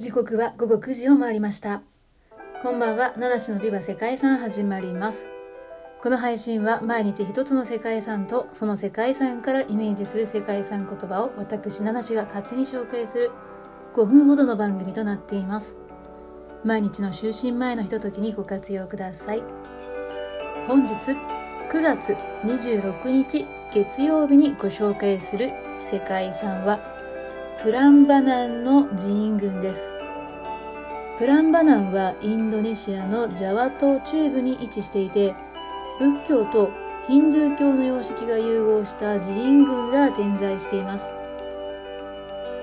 時刻は午後9時を回りました。こんばんは、七種のビバ世界遺産始まります。この配信は毎日一つの世界遺産とその世界遺産からイメージする世界遺産言葉を私七種が勝手に紹介する5分ほどの番組となっています。毎日の就寝前のひとときにご活用ください。本日9月26日月曜日にご紹介する世界遺産はプランバナンの寺院群です。プランバナンはインドネシアのジャワ島中部に位置していて、仏教とヒンドゥー教の様式が融合した寺院群が点在しています。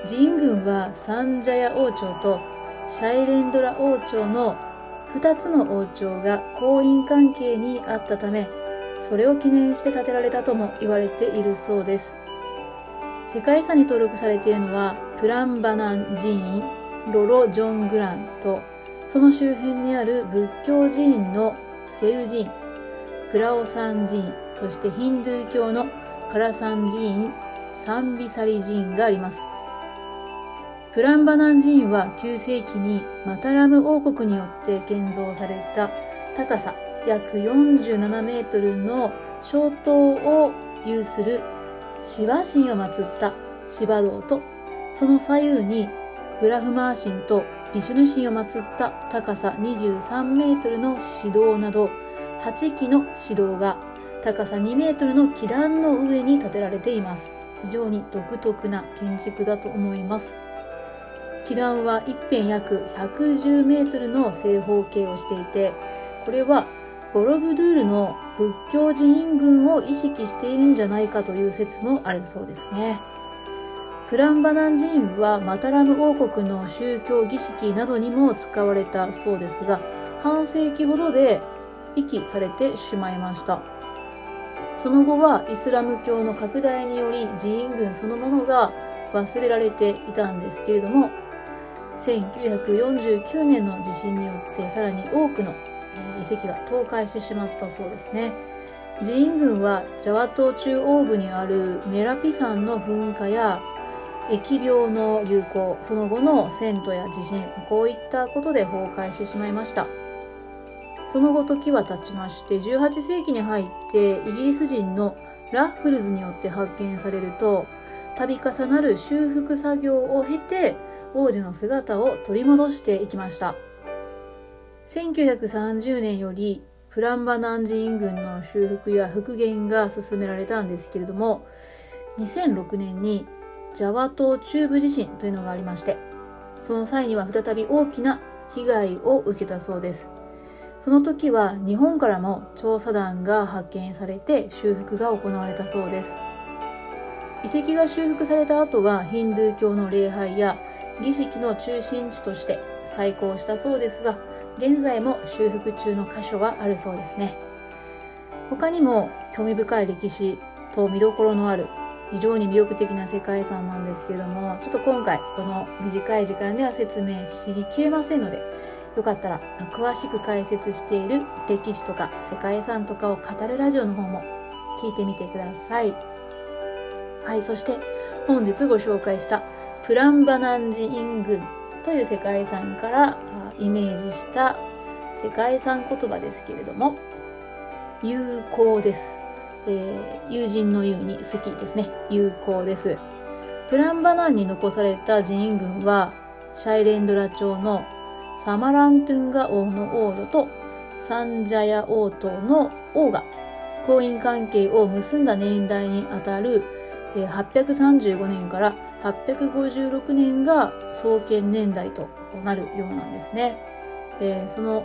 寺院群はサンジャヤ王朝とシャイレンドラ王朝の2つの王朝が婚姻関係にあったため、それを記念して建てられたとも言われているそうです。世界遺産に登録されているのはプランバナン寺院、ロロ・ジョングランとその周辺にある仏教寺院のセウ寺院、プラオサン寺院、そしてヒンドゥー教のカラサン寺院、サンビサリ寺院があります。プランバナン寺院は9世紀にマタラム王国によって建造された高さ約47メートルの小塔を有する芝神を祀った芝道と、その左右にブラフマー神とビシュヌ神を祀った高さ23メートルの指導など、8基の指導が高さ2メートルの基壇の上に建てられています。非常に独特な建築だと思います。基壇は一辺約110メートルの正方形をしていて、これはボロブドゥールの仏教寺院群を意識しているんじゃないかという説もあるそうですね。プランバナン寺院はマタラム王国の宗教儀式などにも使われたそうですが、半世紀ほどで遺棄されてしまいました。その後はイスラム教の拡大により寺院群そのものが忘れられていたんですけれども、1949年の地震によってさらに多くの遺跡が倒壊してしまったそうですね。寺院群はジャワ島中央部にあるメラピ山の噴火や疫病の流行、その後の遷都や地震、こういったことで崩壊してしまいました。その後時は経ちまして、18世紀に入ってイギリス人のラッフルズによって発見されると、度重なる修復作業を経て王子の姿を取り戻していきました。1930年よりプランバナン寺院群の修復や復元が進められたんですけれども2006年にジャワ島中部地震というのがありましてその際には再び大きな被害を受けたそうです。その時は日本からも調査団が派遣されて修復が行われたそうです。遺跡が修復された後はヒンドゥー教の礼拝や儀式の中心地として再興したそうですが現在も修復中の箇所はあるそうですね。他にも興味深い歴史と見どころのある非常に魅力的な世界遺産なんですけれどもちょっと今回この短い時間では説明しきれませんのでよかったら詳しく解説している歴史とか世界遺産とかを語るラジオの方も聞いてみてくださいはいそして本日ご紹介したプランバナンジイン群という世界遺産からイメージした世界遺産言葉ですけれども、友好です。えー、友人の友に好きですね。友好です。プランバナンに残された寺院群は、シャイレンドラ朝のサマラントゥンガ王の王女とサンジャヤ王党の王が婚姻関係を結んだ年代にあたる835年から856年が創建年代となるようなんですね。でその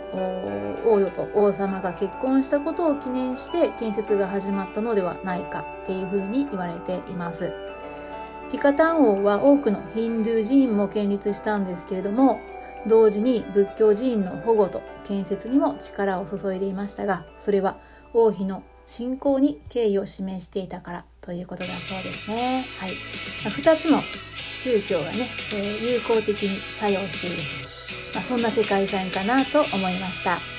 王女と王様が結婚したことを記念して建設が始まったのではないかっていうふうに言われています。ピカタン王は多くのヒンドゥー寺院も建立したんですけれども同時に仏教寺院の保護と建設にも力を注いでいましたがそれは王妃の信仰に敬意を示していたからということだそうですね。はい。まあ、2つの宗教がね、えー、有効的に作用している。まあ、そんな世界遺産かなと思いました。